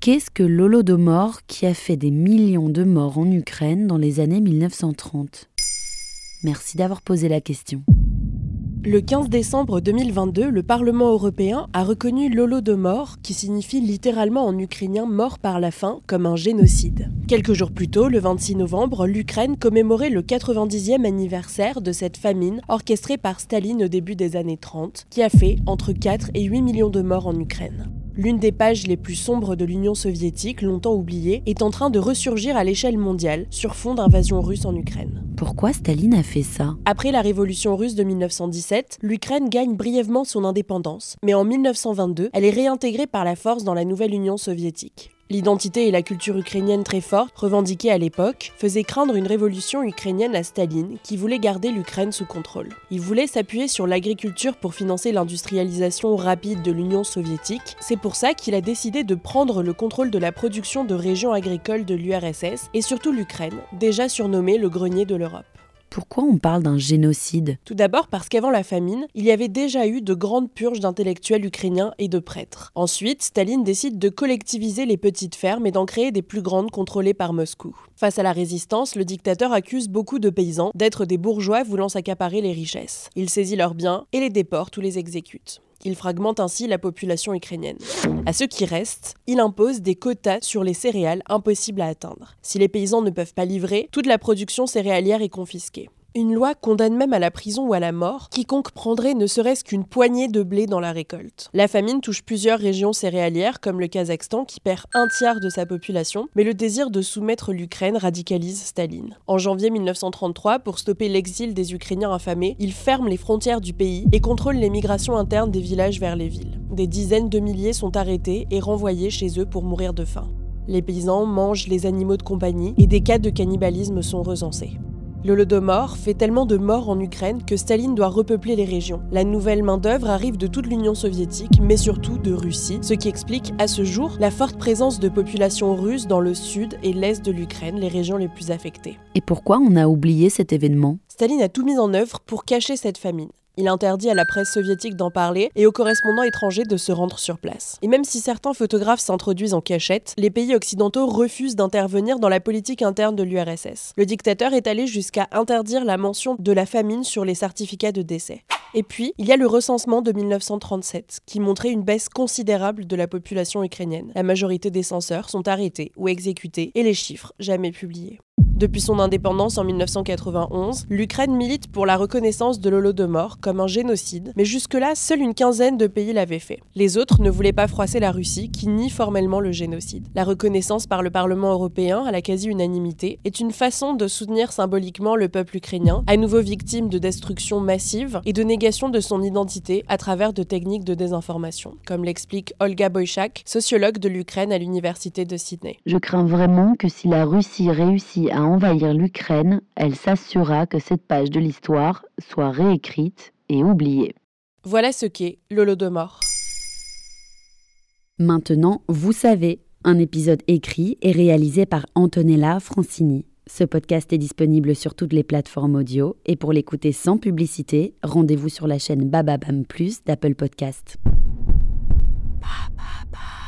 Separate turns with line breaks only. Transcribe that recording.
Qu'est-ce que l'Holodomor qui a fait des millions de morts en Ukraine dans les années 1930 Merci d'avoir posé la question.
Le 15 décembre 2022, le Parlement européen a reconnu l'Holodomor, qui signifie littéralement en ukrainien mort par la faim, comme un génocide. Quelques jours plus tôt, le 26 novembre, l'Ukraine commémorait le 90e anniversaire de cette famine orchestrée par Staline au début des années 30, qui a fait entre 4 et 8 millions de morts en Ukraine. L'une des pages les plus sombres de l'Union soviétique, longtemps oubliée, est en train de ressurgir à l'échelle mondiale sur fond d'invasion russe en Ukraine.
Pourquoi Staline a fait ça?
Après la révolution russe de 1917, l'Ukraine gagne brièvement son indépendance, mais en 1922, elle est réintégrée par la force dans la nouvelle Union soviétique. L'identité et la culture ukrainienne très forte, revendiquées à l'époque, faisaient craindre une révolution ukrainienne à Staline, qui voulait garder l'Ukraine sous contrôle. Il voulait s'appuyer sur l'agriculture pour financer l'industrialisation rapide de l'Union soviétique. C'est pour ça qu'il a décidé de prendre le contrôle de la production de régions agricoles de l'URSS et surtout l'Ukraine, déjà surnommée le grenier de l'Europe.
Pourquoi on parle d'un génocide?
Tout d'abord parce qu'avant la famine, il y avait déjà eu de grandes purges d'intellectuels ukrainiens et de prêtres. Ensuite, Staline décide de collectiviser les petites fermes et d'en créer des plus grandes contrôlées par Moscou. Face à la résistance, le dictateur accuse beaucoup de paysans d'être des bourgeois voulant s'accaparer les richesses. Il saisit leurs biens et les déporte ou les exécute. Il fragmente ainsi la population ukrainienne. À ceux qui restent, il impose des quotas sur les céréales impossibles à atteindre. Si les paysans ne peuvent pas livrer, toute la production céréalière est confisquée. Une loi condamne même à la prison ou à la mort quiconque prendrait ne serait-ce qu'une poignée de blé dans la récolte. La famine touche plusieurs régions céréalières, comme le Kazakhstan, qui perd un tiers de sa population, mais le désir de soumettre l'Ukraine radicalise Staline. En janvier 1933, pour stopper l'exil des Ukrainiens affamés, il ferme les frontières du pays et contrôle les migrations internes des villages vers les villes. Des dizaines de milliers sont arrêtés et renvoyés chez eux pour mourir de faim. Les paysans mangent les animaux de compagnie et des cas de cannibalisme sont recensés. L'Holodomor fait tellement de morts en Ukraine que Staline doit repeupler les régions. La nouvelle main-d'œuvre arrive de toute l'Union soviétique, mais surtout de Russie, ce qui explique à ce jour la forte présence de populations russes dans le sud et l'est de l'Ukraine, les régions les plus affectées.
Et pourquoi on a oublié cet événement?
Staline a tout mis en œuvre pour cacher cette famine. Il interdit à la presse soviétique d'en parler et aux correspondants étrangers de se rendre sur place. Et même si certains photographes s'introduisent en cachette, les pays occidentaux refusent d'intervenir dans la politique interne de l'URSS. Le dictateur est allé jusqu'à interdire la mention de la famine sur les certificats de décès. Et puis, il y a le recensement de 1937, qui montrait une baisse considérable de la population ukrainienne. La majorité des censeurs sont arrêtés ou exécutés, et les chiffres jamais publiés. Depuis son indépendance en 1991, l'Ukraine milite pour la reconnaissance de l'Holodomor comme un génocide, mais jusque-là, seule une quinzaine de pays l'avaient fait. Les autres ne voulaient pas froisser la Russie, qui nie formellement le génocide. La reconnaissance par le Parlement européen, à la quasi-unanimité, est une façon de soutenir symboliquement le peuple ukrainien, à nouveau victime de destruction massive et de négation de son identité à travers de techniques de désinformation, comme l'explique Olga Boychak, sociologue de l'Ukraine à l'Université de Sydney.
Je crains vraiment que si la Russie réussit à envahir l'Ukraine, elle s'assurera que cette page de l'histoire soit réécrite et oubliée.
Voilà ce qu'est l'Holodomor.
Maintenant, vous savez, un épisode écrit et réalisé par Antonella Francini. Ce podcast est disponible sur toutes les plateformes audio et pour l'écouter sans publicité, rendez-vous sur la chaîne Bababam Plus d'Apple Podcast. Ba, ba, ba.